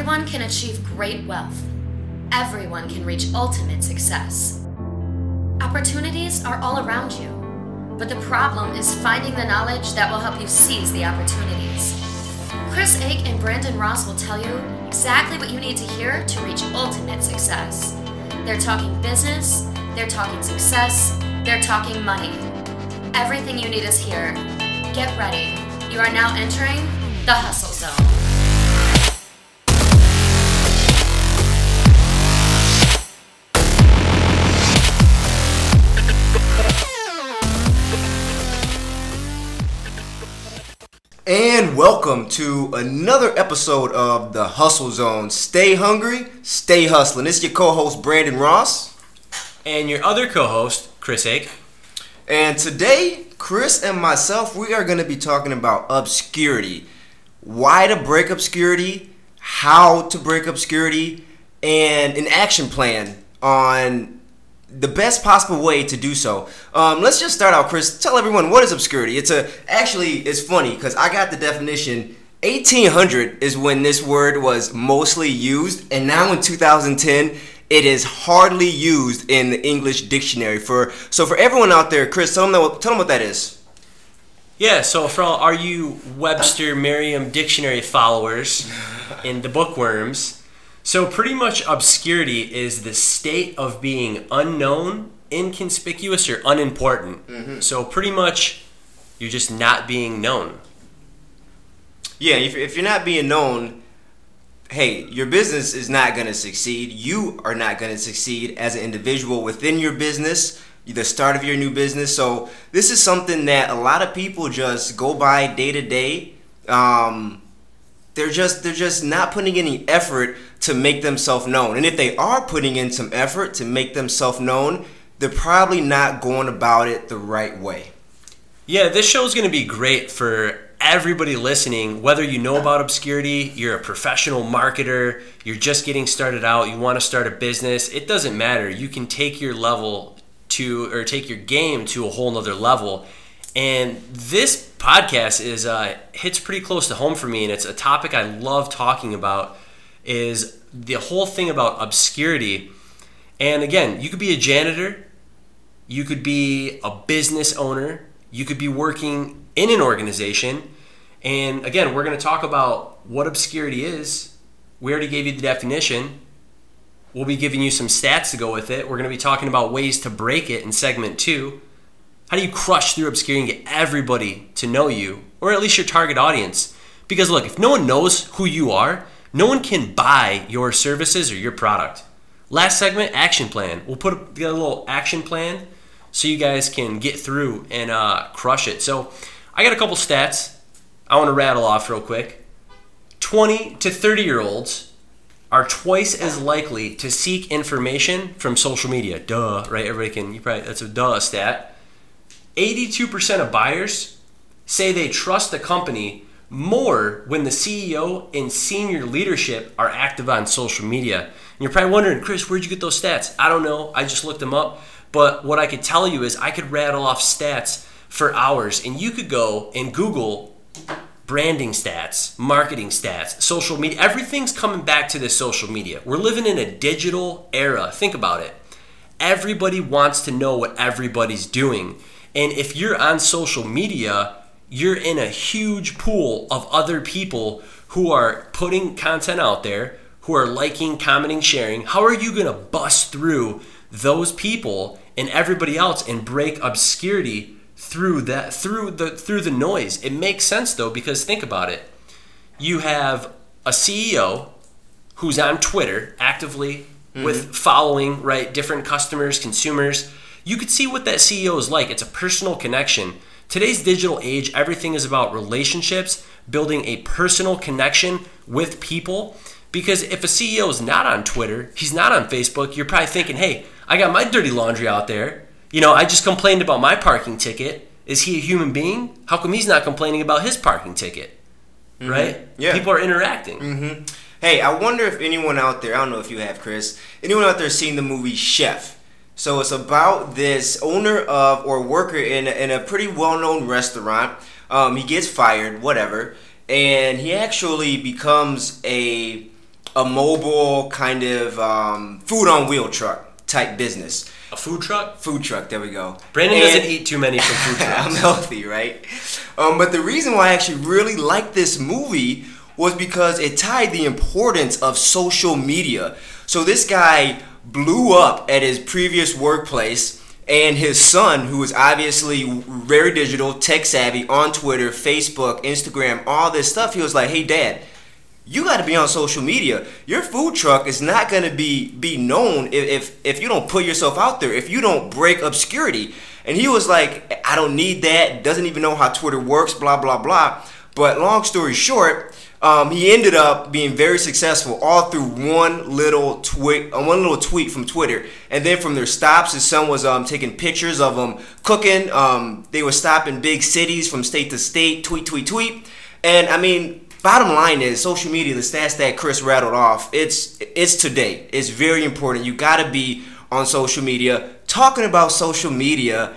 Everyone can achieve great wealth. Everyone can reach ultimate success. Opportunities are all around you, but the problem is finding the knowledge that will help you seize the opportunities. Chris Ake and Brandon Ross will tell you exactly what you need to hear to reach ultimate success. They're talking business, they're talking success, they're talking money. Everything you need is here. Get ready. You are now entering the Hustle Zone. And welcome to another episode of the Hustle Zone. Stay hungry, stay hustling. It's your co-host Brandon Ross, and your other co-host Chris Ake. And today, Chris and myself, we are going to be talking about obscurity, why to break obscurity, how to break obscurity, and an action plan on the best possible way to do so. Um, let's just start out, Chris. Tell everyone what is obscurity. It's a actually it's funny because I got the definition. 1800 is when this word was mostly used, and now in 2010, it is hardly used in the English dictionary. For so for everyone out there, Chris, tell them what, tell them what that is. Yeah, so for all are you Webster Merriam Dictionary followers in the bookworms, so, pretty much obscurity is the state of being unknown, inconspicuous, or unimportant. Mm-hmm. So, pretty much, you're just not being known. Yeah, if, if you're not being known, hey, your business is not going to succeed. You are not going to succeed as an individual within your business, the start of your new business. So, this is something that a lot of people just go by day to day. Um, they're just they're just not putting any effort to make themselves known. And if they are putting in some effort to make themselves known, they're probably not going about it the right way. Yeah, this show is going to be great for everybody listening, whether you know about obscurity, you're a professional marketer, you're just getting started out, you want to start a business, it doesn't matter. You can take your level to, or take your game to a whole nother level. And this podcast is uh, hits pretty close to home for me, and it's a topic I love talking about is the whole thing about obscurity. And again, you could be a janitor, you could be a business owner, you could be working in an organization. And again, we're going to talk about what obscurity is. We already gave you the definition. We'll be giving you some stats to go with it. We're going to be talking about ways to break it in segment two. How do you crush through obscurity and get everybody to know you, or at least your target audience? Because look, if no one knows who you are, no one can buy your services or your product. Last segment, action plan. We'll put a little action plan so you guys can get through and uh, crush it. So I got a couple stats I want to rattle off real quick. 20 to 30 year olds are twice as likely to seek information from social media. Duh, right? Everybody can, you probably, that's a duh stat. 82% of buyers say they trust the company more when the CEO and senior leadership are active on social media. And you're probably wondering, Chris, where'd you get those stats? I don't know. I just looked them up. But what I could tell you is I could rattle off stats for hours, and you could go and Google branding stats, marketing stats, social media. Everything's coming back to this social media. We're living in a digital era. Think about it. Everybody wants to know what everybody's doing. And if you're on social media, you're in a huge pool of other people who are putting content out there, who are liking, commenting, sharing. How are you going to bust through those people and everybody else and break obscurity through that through the through the noise? It makes sense though because think about it. You have a CEO who's on Twitter actively mm-hmm. with following, right, different customers, consumers. You could see what that CEO is like. It's a personal connection Today's digital age, everything is about relationships, building a personal connection with people. Because if a CEO is not on Twitter, he's not on Facebook, you're probably thinking, hey, I got my dirty laundry out there. You know, I just complained about my parking ticket. Is he a human being? How come he's not complaining about his parking ticket? Mm-hmm. Right? Yeah. People are interacting. Mm-hmm. Hey, I wonder if anyone out there, I don't know if you have, Chris, anyone out there seen the movie Chef? So it's about this owner of or worker in a, in a pretty well known restaurant. Um, he gets fired, whatever, and he actually becomes a a mobile kind of um, food on wheel truck type business. A food truck? Food truck. There we go. Brandon And- doesn't eat too many from food trucks. I'm healthy, right? Um, but the reason why I actually really liked this movie was because it tied the importance of social media. So this guy blew up at his previous workplace, and his son, who was obviously very digital, tech savvy, on Twitter, Facebook, Instagram, all this stuff, he was like, "Hey, Dad." you got to be on social media. Your food truck is not going to be be known if, if if you don't put yourself out there. If you don't break obscurity. And he was like, I don't need that. Doesn't even know how Twitter works. Blah blah blah. But long story short, um, he ended up being very successful all through one little tweet, uh, one little tweet from Twitter, and then from their stops, his son was um, taking pictures of them cooking. Um, they were stopping big cities from state to state, tweet, tweet, tweet, and I mean, bottom line is social media. The stats that Chris rattled off, it's it's today. It's very important. You got to be on social media. Talking about social media,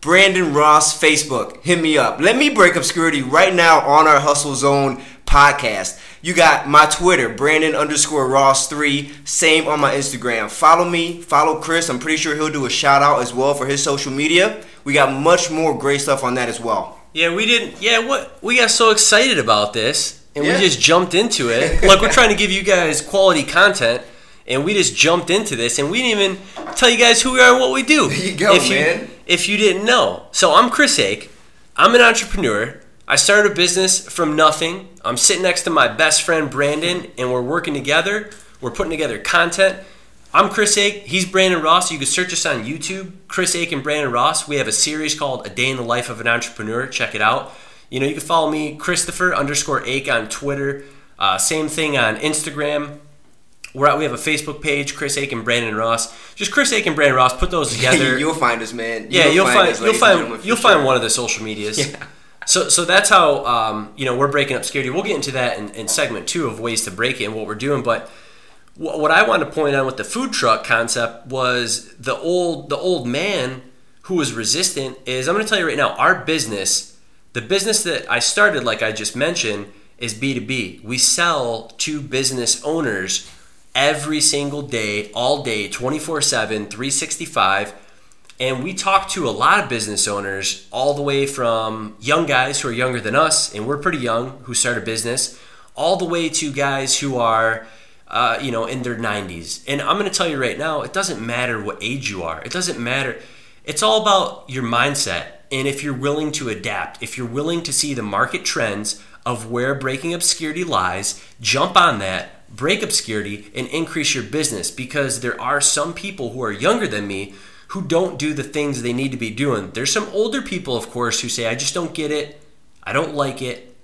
Brandon Ross Facebook. Hit me up. Let me break obscurity right now on our Hustle Zone podcast. You got my Twitter, Brandon underscore Ross three. Same on my Instagram. Follow me. Follow Chris. I'm pretty sure he'll do a shout out as well for his social media. We got much more great stuff on that as well. Yeah, we didn't. Yeah, what we got so excited about this, and Yeah. we just jumped into it. like we're trying to give you guys quality content, and we just jumped into this, and we didn't even tell you guys who we are and what we do. There you go, if man. You, if you didn't know, so I'm Chris Ake. I'm an entrepreneur. I started a business from nothing. I'm sitting next to my best friend Brandon, and we're working together. We're putting together content. I'm Chris Ake. He's Brandon Ross. You can search us on YouTube, Chris Ake and Brandon Ross. We have a series called A Day in the Life of an Entrepreneur. Check it out. You know, you can follow me, Christopher underscore Ake on Twitter. Uh, same thing on Instagram. We're at, we have a Facebook page, Chris Ake and Brandon Ross. Just Chris Ake and Brandon Ross. Put those together. you'll find us, man. Yeah, you'll find, us, you'll find you'll find one of the social medias. Yeah. So so that's how um, you know we're breaking obscurity. We'll get into that in, in segment two of ways to break it and what we're doing. But wh- what I wanted to point out with the food truck concept was the old the old man who was resistant. Is I'm going to tell you right now, our business, the business that I started, like I just mentioned, is B2B. We sell to business owners every single day, all day, 24 7, 365. And we talk to a lot of business owners, all the way from young guys who are younger than us, and we're pretty young, who start a business, all the way to guys who are, uh, you know, in their 90s. And I'm going to tell you right now, it doesn't matter what age you are. It doesn't matter. It's all about your mindset and if you're willing to adapt, if you're willing to see the market trends of where breaking obscurity lies, jump on that, break obscurity, and increase your business because there are some people who are younger than me who don't do the things they need to be doing. There's some older people, of course, who say, I just don't get it. I don't like it.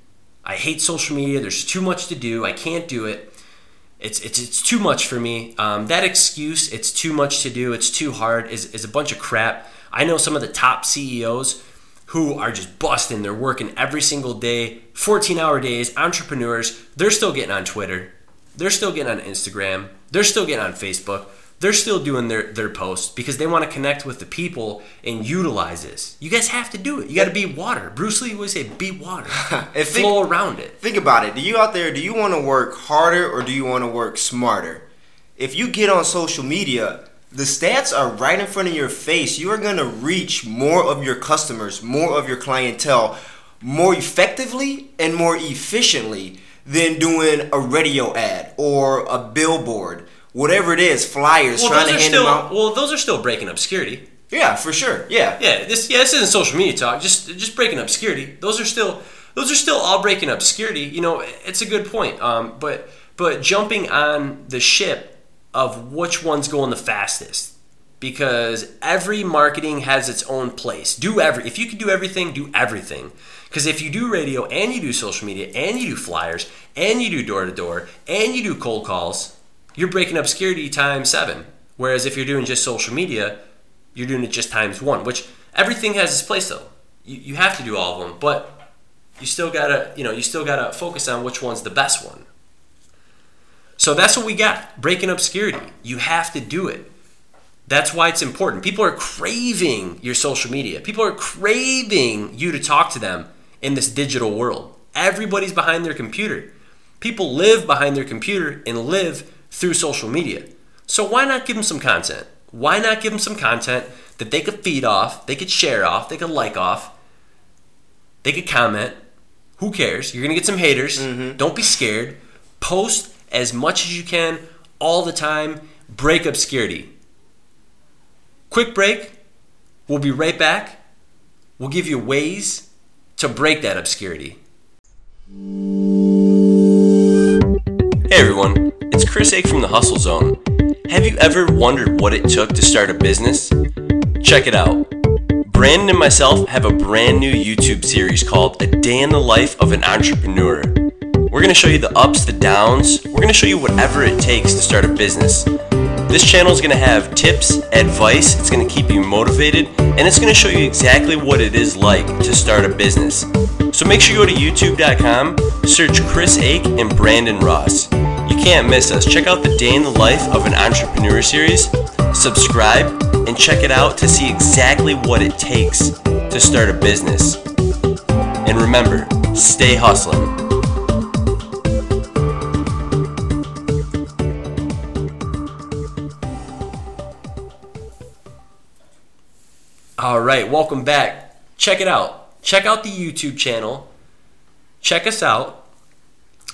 I hate social media. There's too much to do. I can't do it. It's, it's, it's too much for me. Um, that excuse, it's too much to do, it's too hard, is, is a bunch of crap. I know some of the top CEOs who are just busting. They're working every single day, 14 hour days, entrepreneurs. They're still getting on Twitter. They're still getting on Instagram. They're still getting on Facebook. They're still doing their, their posts because they want to connect with the people and utilize this. You guys have to do it. You got to be water. Bruce Lee would say, "Be water, And think- flow around it." Think about it. Do you out there, do you want to work harder or do you want to work smarter? If you get on social media, the stats are right in front of your face. You are going to reach more of your customers, more of your clientele, more effectively and more efficiently than doing a radio ad or a billboard, whatever it is, flyers, Well, trying to hand still them out. well, those are still breaking obscurity. Yeah, for sure. Yeah. Yeah, this yeah, this isn't social media talk. Just just breaking obscurity. Those are still those are still all breaking obscurity. You know, it's a good point. Um, but but jumping on the ship of which one's going the fastest because every marketing has its own place. Do every if you can do everything, do everything. Because if you do radio and you do social media and you do flyers and you do door to door and you do cold calls, you're breaking obscurity times seven. Whereas if you're doing just social media, you're doing it just times one, which everything has its place though. You, you have to do all of them, but you still gotta, you know, you still gotta focus on which one's the best one. So that's what we got. Breaking obscurity. You have to do it. That's why it's important. People are craving your social media. People are craving you to talk to them in this digital world. Everybody's behind their computer. People live behind their computer and live through social media. So why not give them some content? Why not give them some content that they could feed off, they could share off, they could like off, they could comment. Who cares? You're going to get some haters. Mm-hmm. Don't be scared. Post as much as you can all the time. Break obscurity. Quick break. We'll be right back. We'll give you ways to break that obscurity. Hey everyone, Chris Ake from the Hustle Zone. Have you ever wondered what it took to start a business? Check it out. Brandon and myself have a brand new YouTube series called A Day in the Life of an Entrepreneur. We're going to show you the ups, the downs. We're going to show you whatever it takes to start a business. This channel is going to have tips, advice, it's going to keep you motivated, and it's going to show you exactly what it is like to start a business. So make sure you go to youtube.com, search Chris Ake and Brandon Ross. You can't miss us. Check out the Day in the Life of an Entrepreneur series, subscribe, and check it out to see exactly what it takes to start a business. And remember, stay hustling. All right, welcome back. Check it out. Check out the YouTube channel. Check us out.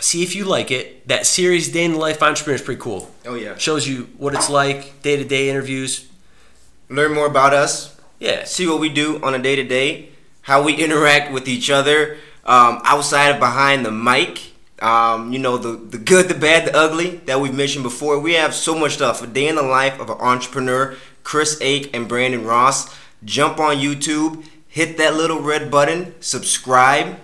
See if you like it. That series, Day in the Life Entrepreneur, is pretty cool. Oh yeah. Shows you what it's like, day to day interviews. Learn more about us. Yeah. See what we do on a day to day. How we interact with each other um, outside of behind the mic. Um, you know the the good, the bad, the ugly that we've mentioned before. We have so much stuff. A day in the life of an entrepreneur. Chris Ake and Brandon Ross. Jump on YouTube. Hit that little red button. Subscribe.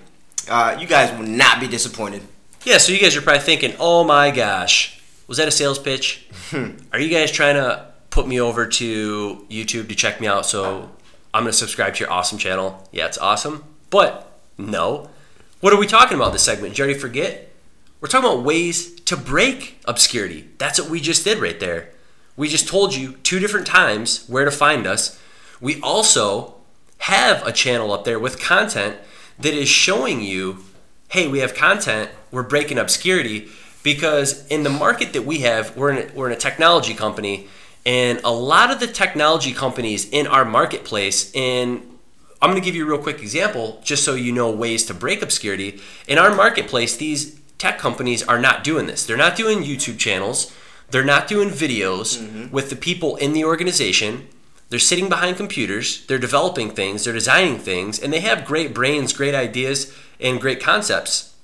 Uh, you guys will not be disappointed. Yeah, so you guys are probably thinking, oh my gosh, was that a sales pitch? Hmm. are you guys trying to put me over to YouTube to check me out so I'm going to subscribe to your awesome channel? Yeah, it's awesome. But no. What are we talking about this segment? Did you already forget? We're talking about ways to break obscurity. That's what we just did right there. We just told you two different times where to find us. We also have a channel up there with content that is showing you hey, we have content, we're breaking obscurity because in the market that we have, we're in a, we're in a technology company, and a lot of the technology companies in our marketplace, and I'm going to give you a real quick example just so you know ways to break obscurity. In our marketplace, these tech companies are not doing this. They're not doing YouTube channels. They're not doing videos mm-hmm. with the people in the organization. They're sitting behind computers, they're developing things, they're designing things, and they have great brains, great ideas, and great concepts.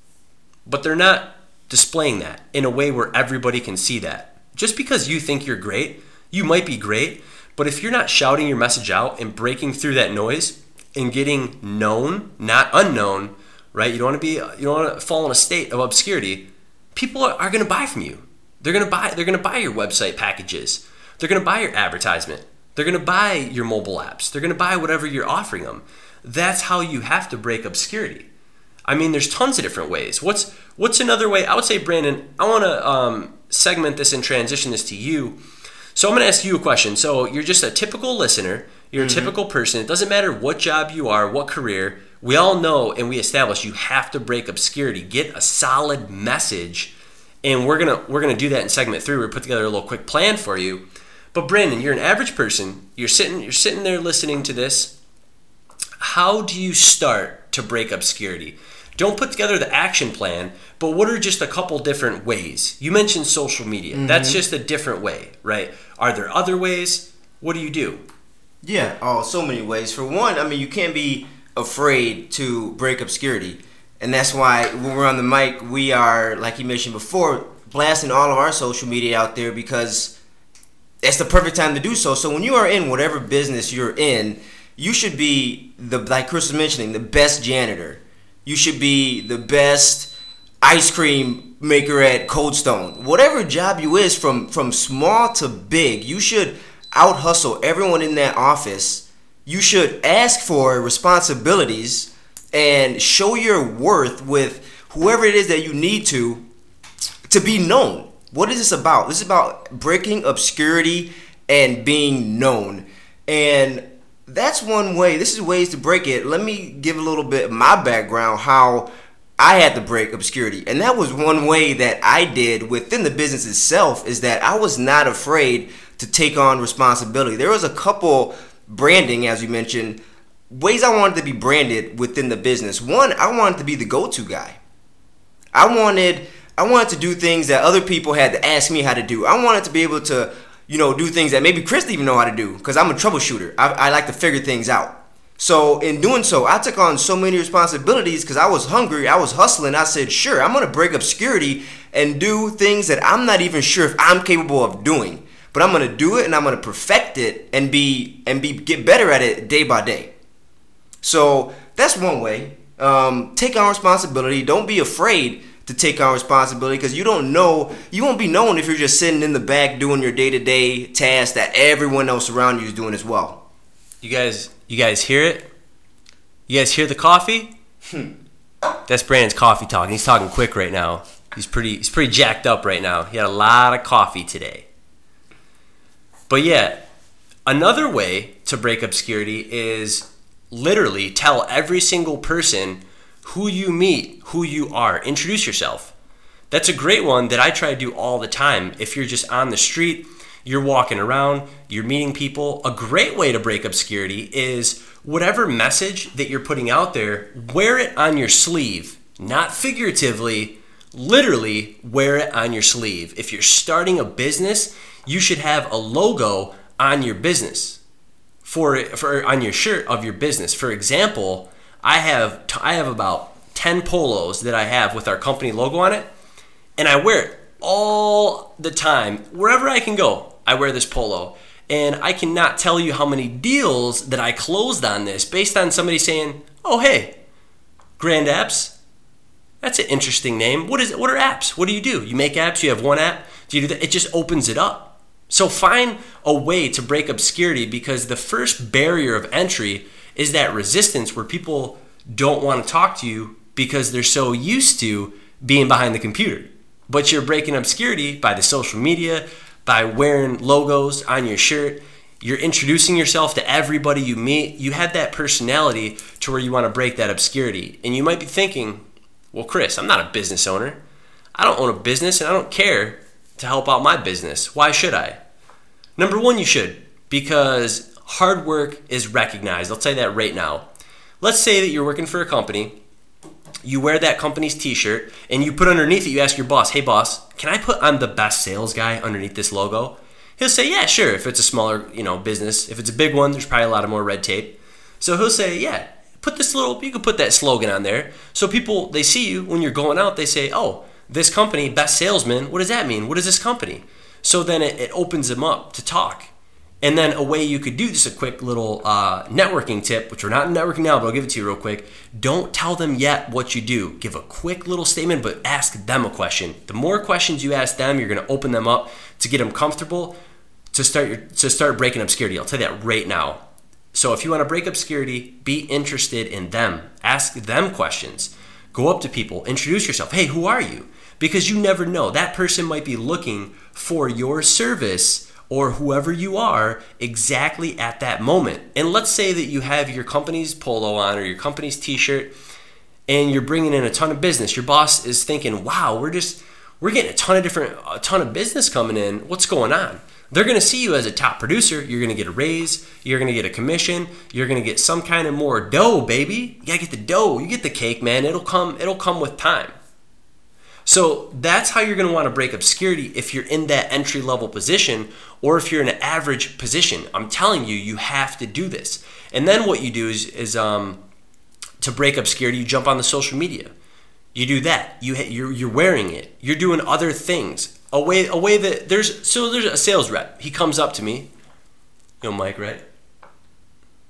But they're not displaying that in a way where everybody can see that. Just because you think you're great, you might be great, but if you're not shouting your message out and breaking through that noise and getting known, not unknown, right? You don't want to be you don't want to fall in a state of obscurity. People are, are going to buy from you. They're going to buy they're going to buy your website packages. They're going to buy your advertisement. They're going to buy your mobile apps. They're going to buy whatever you're offering them. That's how you have to break obscurity. I mean, there's tons of different ways. What's what's another way? I would say, Brandon, I want to um, segment this and transition this to you. So I'm going to ask you a question. So you're just a typical listener. You're a typical person. It doesn't matter what job you are, what career. We all know and we establish you have to break obscurity. Get a solid message, and we're gonna we're gonna do that in segment three. We're put together a little quick plan for you. But Brandon, you're an average person. You're sitting you're sitting there listening to this. How do you start to break obscurity? Don't put together the action plan, but what are just a couple different ways? You mentioned social media. That's mm-hmm. just a different way, right? Are there other ways? What do you do? Yeah, oh, so many ways. For one, I mean, you can't be afraid to break obscurity. And that's why when we're on the mic, we are, like you mentioned before, blasting all of our social media out there because that's the perfect time to do so. So when you are in whatever business you're in, you should be the like Chris was mentioning, the best janitor. You should be the best ice cream maker at Cold Stone. Whatever job you is from from small to big, you should out hustle everyone in that office. You should ask for responsibilities and show your worth with whoever it is that you need to to be known. What is this about? This is about breaking obscurity and being known. And that's one way. This is ways to break it. Let me give a little bit of my background how I had to break obscurity. And that was one way that I did within the business itself is that I was not afraid to take on responsibility. There was a couple branding, as you mentioned, ways I wanted to be branded within the business. One, I wanted to be the go-to guy. I wanted I wanted to do things that other people had to ask me how to do. I wanted to be able to, you know, do things that maybe Chris didn't even know how to do because I'm a troubleshooter. I, I like to figure things out. So in doing so, I took on so many responsibilities because I was hungry, I was hustling. I said, sure, I'm gonna break obscurity and do things that I'm not even sure if I'm capable of doing. But I'm gonna do it and I'm gonna perfect it and be and be get better at it day by day. So that's one way. Um, take on responsibility. Don't be afraid to take on responsibility because you don't know you won't be known if you're just sitting in the back doing your day-to-day tasks that everyone else around you is doing as well You guys, you guys hear it? You guys hear the coffee? Hmm. That's Brandon's coffee talking. He's talking quick right now. He's pretty, he's pretty jacked up right now. He had a lot of coffee today. But yeah, another way to break obscurity is literally tell every single person who you meet, who you are. Introduce yourself. That's a great one that I try to do all the time. If you're just on the street, you're walking around, you're meeting people, a great way to break obscurity is whatever message that you're putting out there, wear it on your sleeve, not figuratively, literally wear it on your sleeve. If you're starting a business, you should have a logo on your business for for on your shirt of your business. For example, I have I have about 10 polos that I have with our company logo on it and I wear it all the time wherever I can go. I wear this polo and I cannot tell you how many deals that I closed on this based on somebody saying, "Oh, hey, Grand Apps, that's an interesting name. What is it? What are apps? What do you do? You make apps? You have one app? Do you do that? It just opens it up. So find a way to break obscurity because the first barrier of entry is that resistance where people don't want to talk to you because they're so used to being behind the computer. But you're breaking obscurity by the social media, by wearing logos on your shirt. You're introducing yourself to everybody you meet. You have that personality to where you want to break that obscurity. And you might be thinking, well, Chris, I'm not a business owner. I don't own a business and I don't care to help out my business. Why should I? Number one, you should, because hard work is recognized. I'll tell you that right now. Let's say that you're working for a company, you wear that company's t shirt, and you put underneath it, you ask your boss, hey, boss, can I put I'm the best sales guy underneath this logo? He'll say, yeah, sure, if it's a smaller you know business. If it's a big one, there's probably a lot of more red tape. So he'll say, yeah, put this little, you can put that slogan on there. So people, they see you when you're going out, they say, oh, this company, best salesman, what does that mean? What is this company? So then it, it opens them up to talk. And then a way you could do this, a quick little uh, networking tip, which we're not networking now, but I'll give it to you real quick. Don't tell them yet what you do. Give a quick little statement, but ask them a question. The more questions you ask them, you're going to open them up to get them comfortable to start your, to start breaking obscurity. I'll tell you that right now. So if you want to break obscurity, be interested in them. Ask them questions. Go up to people, introduce yourself. Hey, who are you? Because you never know. That person might be looking for your service or whoever you are exactly at that moment. And let's say that you have your company's polo on or your company's t-shirt and you're bringing in a ton of business. Your boss is thinking, "Wow, we're just we're getting a ton of different a ton of business coming in. What's going on?" They're going to see you as a top producer. You're going to get a raise. You're going to get a commission. You're going to get some kind of more dough, baby. You got to get the dough. You get the cake, man. It'll come it'll come with time. So that's how you're going to want to break obscurity if you're in that entry level position or if you're in an average position. I'm telling you, you have to do this. And then what you do is, is um, to break obscurity, you jump on the social media. You do that. You you're, you're wearing it. You're doing other things. A way a way that there's so there's a sales rep. He comes up to me. You know Mike, right?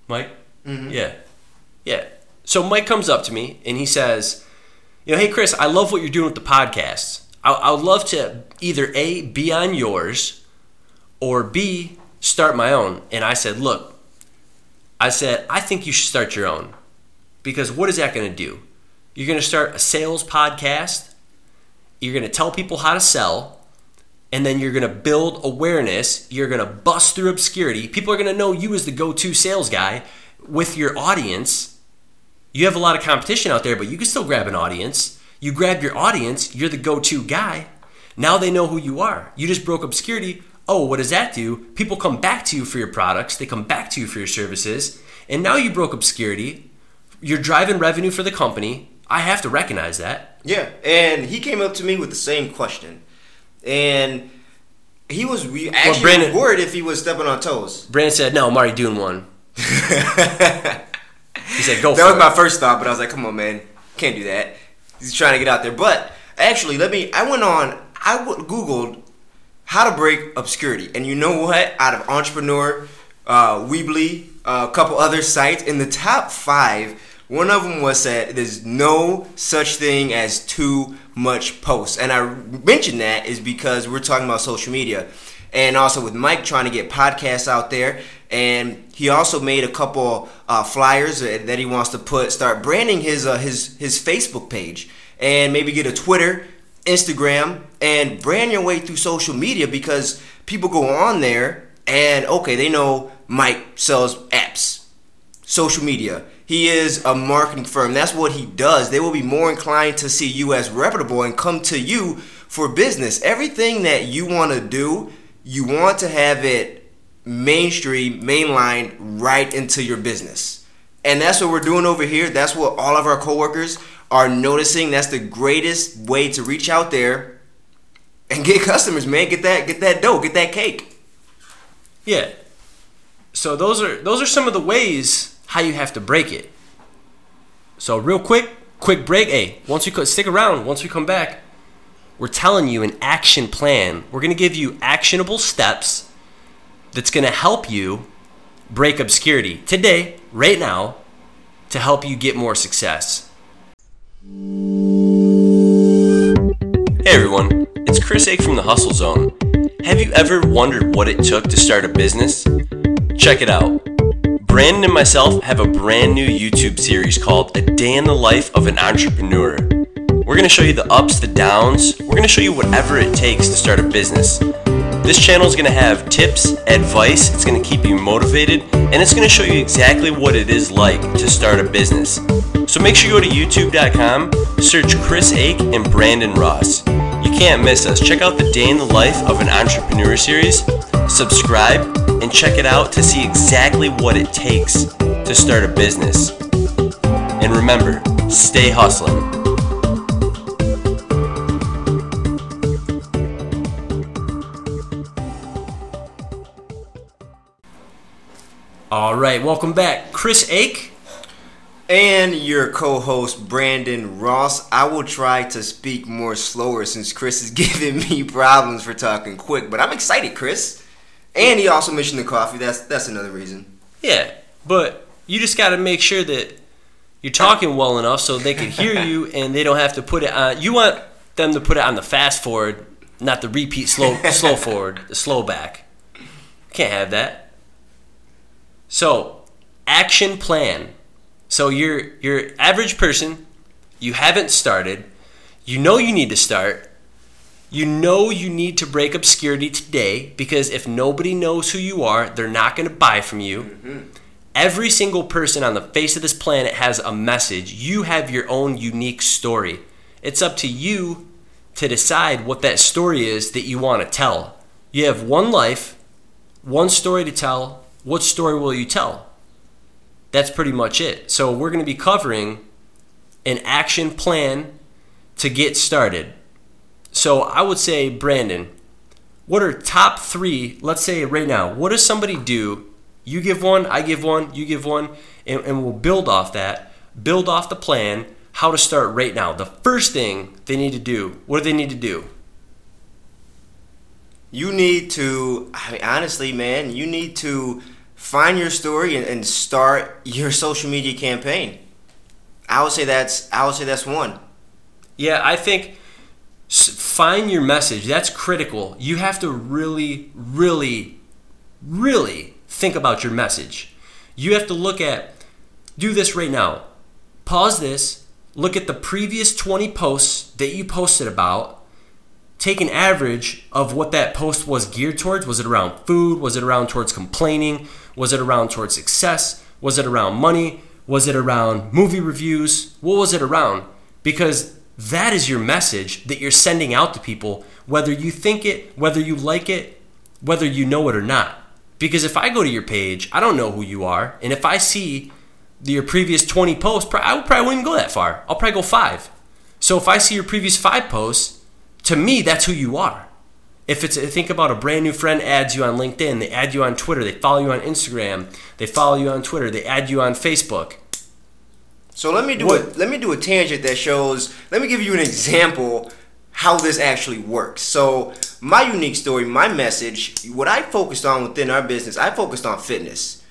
Mike. Mm-hmm. Yeah, yeah. So Mike comes up to me and he says you know, hey Chris, I love what you're doing with the podcasts. I, I would love to either A, be on yours, or B, start my own. And I said, look, I said, I think you should start your own. Because what is that going to do? You're going to start a sales podcast, you're going to tell people how to sell, and then you're going to build awareness. You're going to bust through obscurity. People are going to know you as the go to sales guy with your audience you have a lot of competition out there, but you can still grab an audience. You grab your audience, you're the go to guy. Now they know who you are. You just broke obscurity. Oh, what does that do? People come back to you for your products, they come back to you for your services. And now you broke obscurity. You're driving revenue for the company. I have to recognize that. Yeah, and he came up to me with the same question, and he was we actually Brandon- worried if he was stepping on toes. Brandon said, No, I'm already doing one. He said, Go That was it. my first thought, but I was like, come on, man, can't do that. He's trying to get out there. But actually, let me. I went on. I googled how to break obscurity, and you know what? Out of Entrepreneur, uh, Weebly, uh, a couple other sites, in the top five, one of them was that there's no such thing as too much posts, and I mentioned that is because we're talking about social media, and also with Mike trying to get podcasts out there, and he also made a couple uh, flyers that he wants to put start branding his uh, his his Facebook page and maybe get a Twitter, Instagram, and brand your way through social media because people go on there and okay they know Mike sells apps, social media. He is a marketing firm. That's what he does. They will be more inclined to see you as reputable and come to you for business. Everything that you want to do, you want to have it mainstream, mainline right into your business. And that's what we're doing over here. That's what all of our coworkers are noticing. That's the greatest way to reach out there and get customers, man. Get that get that dough, get that cake. Yeah. So those are those are some of the ways how you have to break it. So real quick, quick break. Hey, once we co- stick around, once we come back, we're telling you an action plan. We're gonna give you actionable steps that's gonna help you break obscurity today, right now, to help you get more success. Hey everyone, it's Chris Ake from the Hustle Zone. Have you ever wondered what it took to start a business? Check it out. Brandon and myself have a brand new YouTube series called A Day in the Life of an Entrepreneur. We're going to show you the ups, the downs. We're going to show you whatever it takes to start a business. This channel is going to have tips, advice, it's going to keep you motivated, and it's going to show you exactly what it is like to start a business. So make sure you go to youtube.com, search Chris Ake and Brandon Ross. You can't miss us. Check out the Day in the Life of an Entrepreneur series, subscribe, and check it out to see exactly what it takes to start a business. And remember, stay hustling. All right, welcome back. Chris Ake. And your co-host Brandon Ross. I will try to speak more slower since Chris is giving me problems for talking quick, but I'm excited, Chris. And he also mentioned the coffee. That's that's another reason. Yeah, but you just got to make sure that you're talking well enough so they can hear you and they don't have to put it on. You want them to put it on the fast forward, not the repeat slow slow forward, the slow back. Can't have that. So, action plan. So you're you're average person, you haven't started, you know you need to start. You know you need to break obscurity today because if nobody knows who you are, they're not going to buy from you. Mm-hmm. Every single person on the face of this planet has a message. You have your own unique story. It's up to you to decide what that story is that you want to tell. You have one life, one story to tell. What story will you tell? That's pretty much it. So, we're going to be covering an action plan to get started. So, I would say, Brandon, what are top three? Let's say right now, what does somebody do? You give one, I give one, you give one, and, and we'll build off that. Build off the plan, how to start right now. The first thing they need to do, what do they need to do? You need to, I mean, honestly, man, you need to find your story and, and start your social media campaign. I would say that's I would say that's one. Yeah, I think find your message. That's critical. You have to really, really, really think about your message. You have to look at, do this right now. Pause this, look at the previous 20 posts that you posted about, take an average of what that post was geared towards. Was it around food? Was it around towards complaining? Was it around towards success? Was it around money? Was it around movie reviews? What was it around? Because That is your message that you're sending out to people, whether you think it, whether you like it, whether you know it or not. Because if I go to your page, I don't know who you are. And if I see your previous 20 posts, I probably wouldn't go that far. I'll probably go five. So if I see your previous five posts, to me, that's who you are. If it's think about a brand new friend adds you on LinkedIn, they add you on Twitter, they follow you on Instagram, they follow you on Twitter, they add you on Facebook. So let me do what? a let me do a tangent that shows. Let me give you an example how this actually works. So my unique story, my message, what I focused on within our business, I focused on fitness.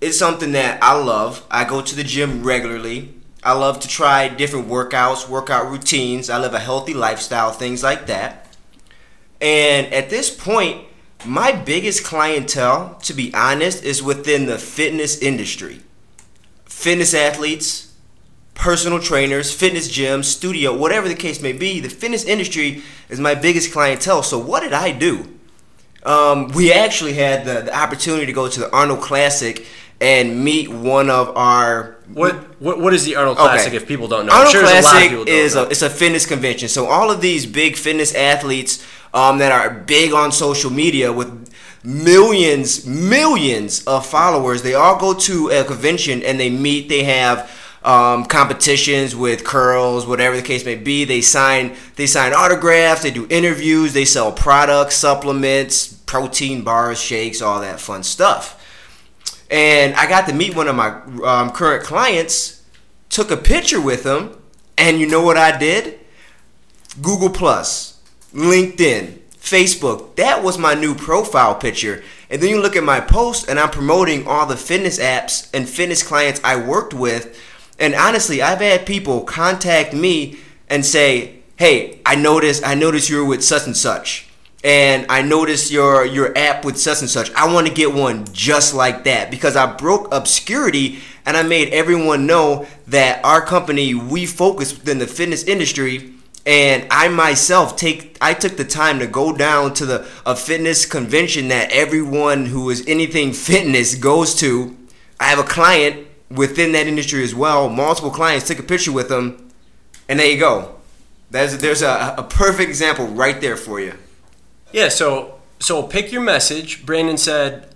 It's something that I love. I go to the gym regularly. I love to try different workouts, workout routines. I live a healthy lifestyle, things like that. And at this point, my biggest clientele, to be honest, is within the fitness industry. Fitness athletes, personal trainers, fitness gyms, studio, whatever the case may be, the fitness industry is my biggest clientele. So, what did I do? Um, we actually had the, the opportunity to go to the Arnold Classic and meet one of our what what, what is the Arnold Classic okay. if people don't know? Arnold sure Classic a is a, it's a fitness convention. So all of these big fitness athletes um, that are big on social media with millions millions of followers, they all go to a convention and they meet. They have um, competitions with curls, whatever the case may be. They sign they sign autographs. They do interviews. They sell products, supplements, protein bars, shakes, all that fun stuff. And I got to meet one of my um, current clients, took a picture with him, and you know what I did? Google Plus, LinkedIn, Facebook. That was my new profile picture. And then you look at my post, and I'm promoting all the fitness apps and fitness clients I worked with. And honestly, I've had people contact me and say, "Hey, I noticed I noticed you're with such and such." and I noticed your your app with such and such. I want to get one just like that because I broke obscurity and I made everyone know that our company we focus within the fitness industry and I myself take I took the time to go down to the a fitness convention that everyone who is anything fitness goes to. I have a client within that industry as well. Multiple clients took a picture with them, and there you go. There's there's a, a perfect example right there for you. Yeah, so so pick your message. Brandon said,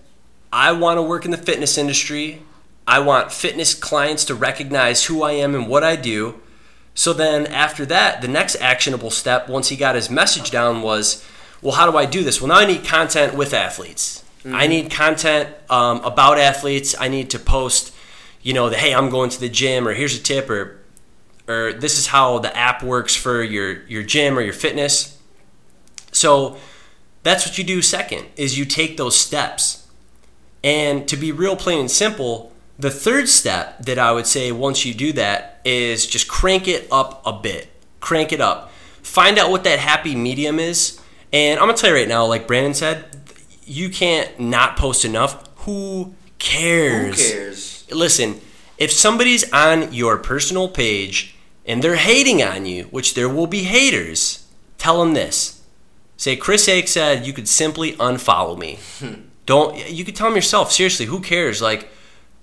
I want to work in the fitness industry. I want fitness clients to recognize who I am and what I do. So then after that, the next actionable step once he got his message down was, well, how do I do this? Well, now I need content with athletes. Mm-hmm. I need content um, about athletes. I need to post, you know, the hey, I'm going to the gym, or here's a tip, or or this is how the app works for your your gym or your fitness. So that's what you do second is you take those steps. And to be real plain and simple, the third step that I would say once you do that is just crank it up a bit. Crank it up. Find out what that happy medium is. And I'm going to tell you right now, like Brandon said, you can't not post enough. Who cares? Who cares? Listen, if somebody's on your personal page and they're hating on you, which there will be haters, tell them this Say, Chris Ake said you could simply unfollow me. Hmm. Don't you could tell them yourself. Seriously, who cares? Like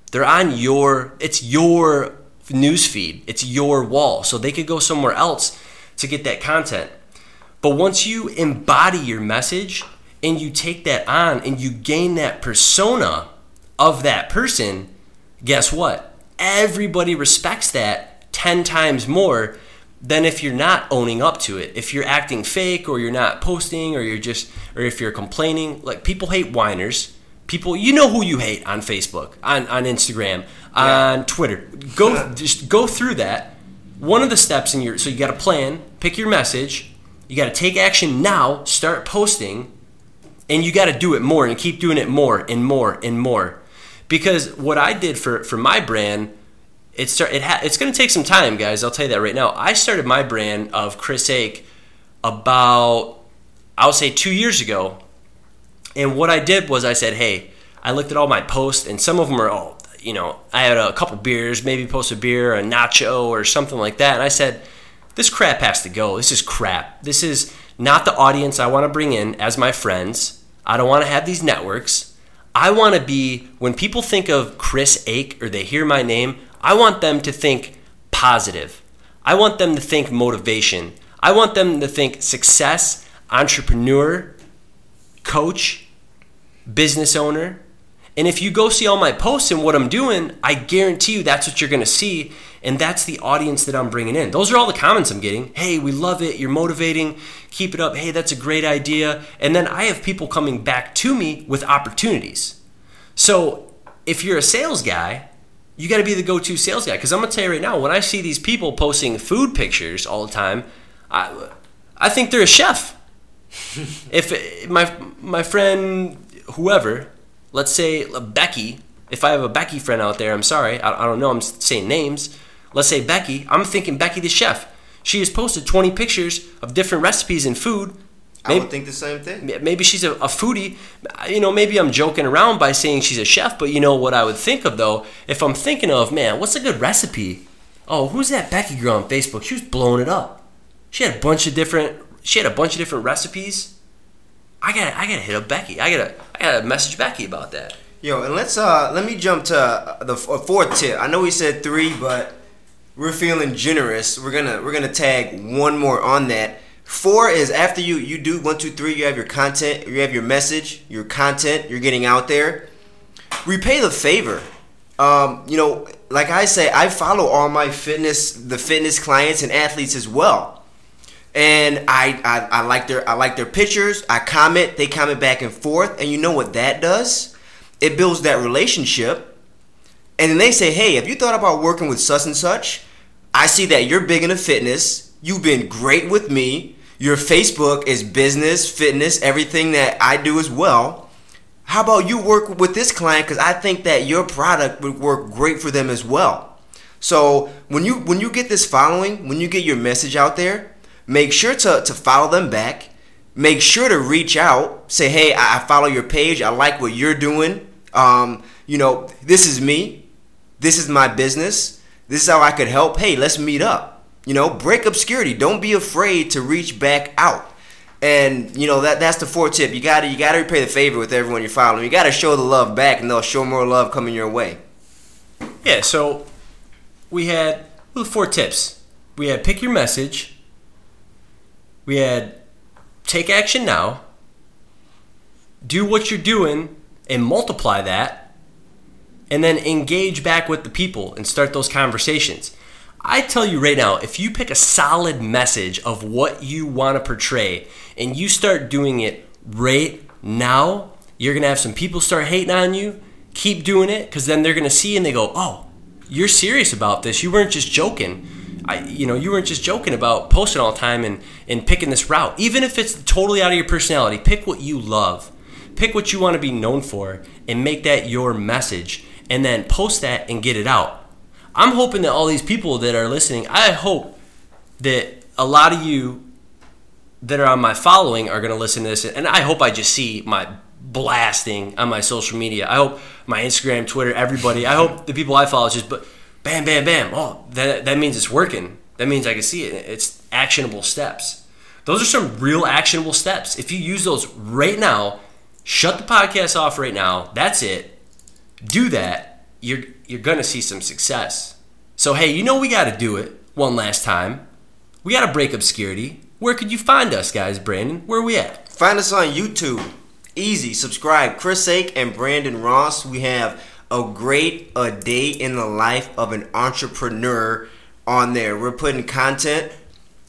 they're on your it's your news feed. It's your wall. So they could go somewhere else to get that content. But once you embody your message and you take that on and you gain that persona of that person, guess what? Everybody respects that 10 times more than if you're not owning up to it. If you're acting fake or you're not posting or you're just or if you're complaining, like people hate whiners. People you know who you hate on Facebook, on, on Instagram, yeah. on Twitter. Go just go through that. One of the steps in your so you got a plan, pick your message, you got to take action now, start posting, and you got to do it more and keep doing it more and more and more. Because what I did for for my brand it start it ha- it's going to take some time, guys. I'll tell you that right now. I started my brand of Chris Ake about I'll say two years ago, and what I did was I said, hey, I looked at all my posts, and some of them are all you know I had a couple beers, maybe post a beer, a nacho, or something like that, and I said, this crap has to go. This is crap. This is not the audience I want to bring in as my friends. I don't want to have these networks. I want to be when people think of Chris Ake or they hear my name, I want them to think positive. I want them to think motivation. I want them to think success, entrepreneur, coach, business owner. And if you go see all my posts and what I'm doing, I guarantee you that's what you're going to see. And that's the audience that I'm bringing in. Those are all the comments I'm getting. Hey, we love it. You're motivating. Keep it up. Hey, that's a great idea. And then I have people coming back to me with opportunities. So if you're a sales guy, you got to be the go to sales guy. Because I'm going to tell you right now, when I see these people posting food pictures all the time, I, I think they're a chef. If my, my friend, whoever, let's say uh, Becky, if I have a Becky friend out there, I'm sorry, I, I don't know, I'm saying names. Let's say Becky, I'm thinking Becky the chef. She has posted 20 pictures of different recipes and food. Maybe, I would think the same thing. Maybe she's a, a, foodie. You know, maybe I'm joking around by saying she's a chef, but you know what I would think of though? If I'm thinking of, man, what's a good recipe? Oh, who's that Becky girl on Facebook? She was blowing it up. She had a bunch of different. She had a bunch of different recipes. I got. I got to hit up Becky. I got to. I got to message Becky about that. Yo, and let's uh let me jump to uh, the fourth tip. I know we said three, but we're feeling generous. We're gonna we're gonna tag one more on that. Four is after you you do one two three. You have your content. You have your message. Your content. You're getting out there. Repay the favor. Um, you know, like I say, I follow all my fitness the fitness clients and athletes as well and I, I, I like their I like their pictures. I comment, they comment back and forth, and you know what that does? It builds that relationship. And then they say, "Hey, have you thought about working with such and such? I see that you're big into fitness. You've been great with me. Your Facebook is business, fitness, everything that I do as well. How about you work with this client cuz I think that your product would work great for them as well." So, when you when you get this following, when you get your message out there, Make sure to, to follow them back. Make sure to reach out. Say, hey, I, I follow your page. I like what you're doing. Um, you know, this is me. This is my business. This is how I could help. Hey, let's meet up. You know, break obscurity. Don't be afraid to reach back out. And you know that that's the fourth tip. You gotta you gotta repay the favor with everyone you're following. You gotta show the love back, and they'll show more love coming your way. Yeah. So we had four tips. We had pick your message, we had take action now, do what you're doing and multiply that, and then engage back with the people and start those conversations. I tell you right now, if you pick a solid message of what you want to portray and you start doing it right now, you're going to have some people start hating on you. Keep doing it because then they're going to see and they go, oh, you're serious about this. You weren't just joking. I, you know, you weren't just joking about posting all the time and, and picking this route. Even if it's totally out of your personality, pick what you love. Pick what you want to be known for and make that your message and then post that and get it out. I'm hoping that all these people that are listening, I hope that a lot of you that are on my following are going to listen to this and I hope I just see my blasting on my social media. I hope my Instagram, Twitter, everybody, I hope the people I follow just but bam, bam, bam. Oh, that, that means it's working. That means I can see it. It's actionable steps. Those are some real actionable steps. If you use those right now, shut the podcast off right now. That's it. Do that. You're you're gonna see some success. So hey, you know we got to do it one last time. We got to break obscurity. Where could you find us, guys? Brandon, where are we at? Find us on YouTube. Easy. Subscribe. Chris Ake and Brandon Ross. We have a great a day in the life of an entrepreneur on there. We're putting content,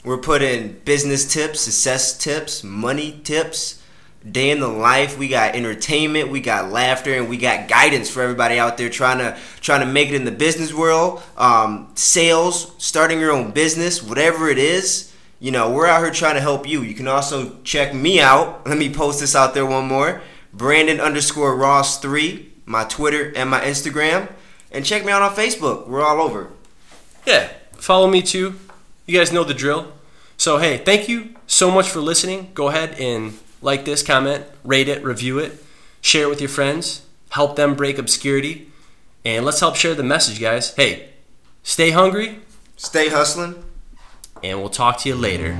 we're putting business tips, success tips, money tips, day in the life. We got entertainment, we got laughter, and we got guidance for everybody out there trying to trying to make it in the business world, um, sales, starting your own business, whatever it is. You know, we're out here trying to help you. You can also check me out. Let me post this out there one more. Brandon underscore Ross three my Twitter, and my Instagram. And check me out on Facebook. We're all over. Yeah, follow me too. You guys know the drill. So, hey, thank you so much for listening. Go ahead and like this, comment, rate it, review it, share it with your friends, help them break obscurity, and let's help share the message, guys. Hey, stay hungry, stay hustling, and we'll talk to you later.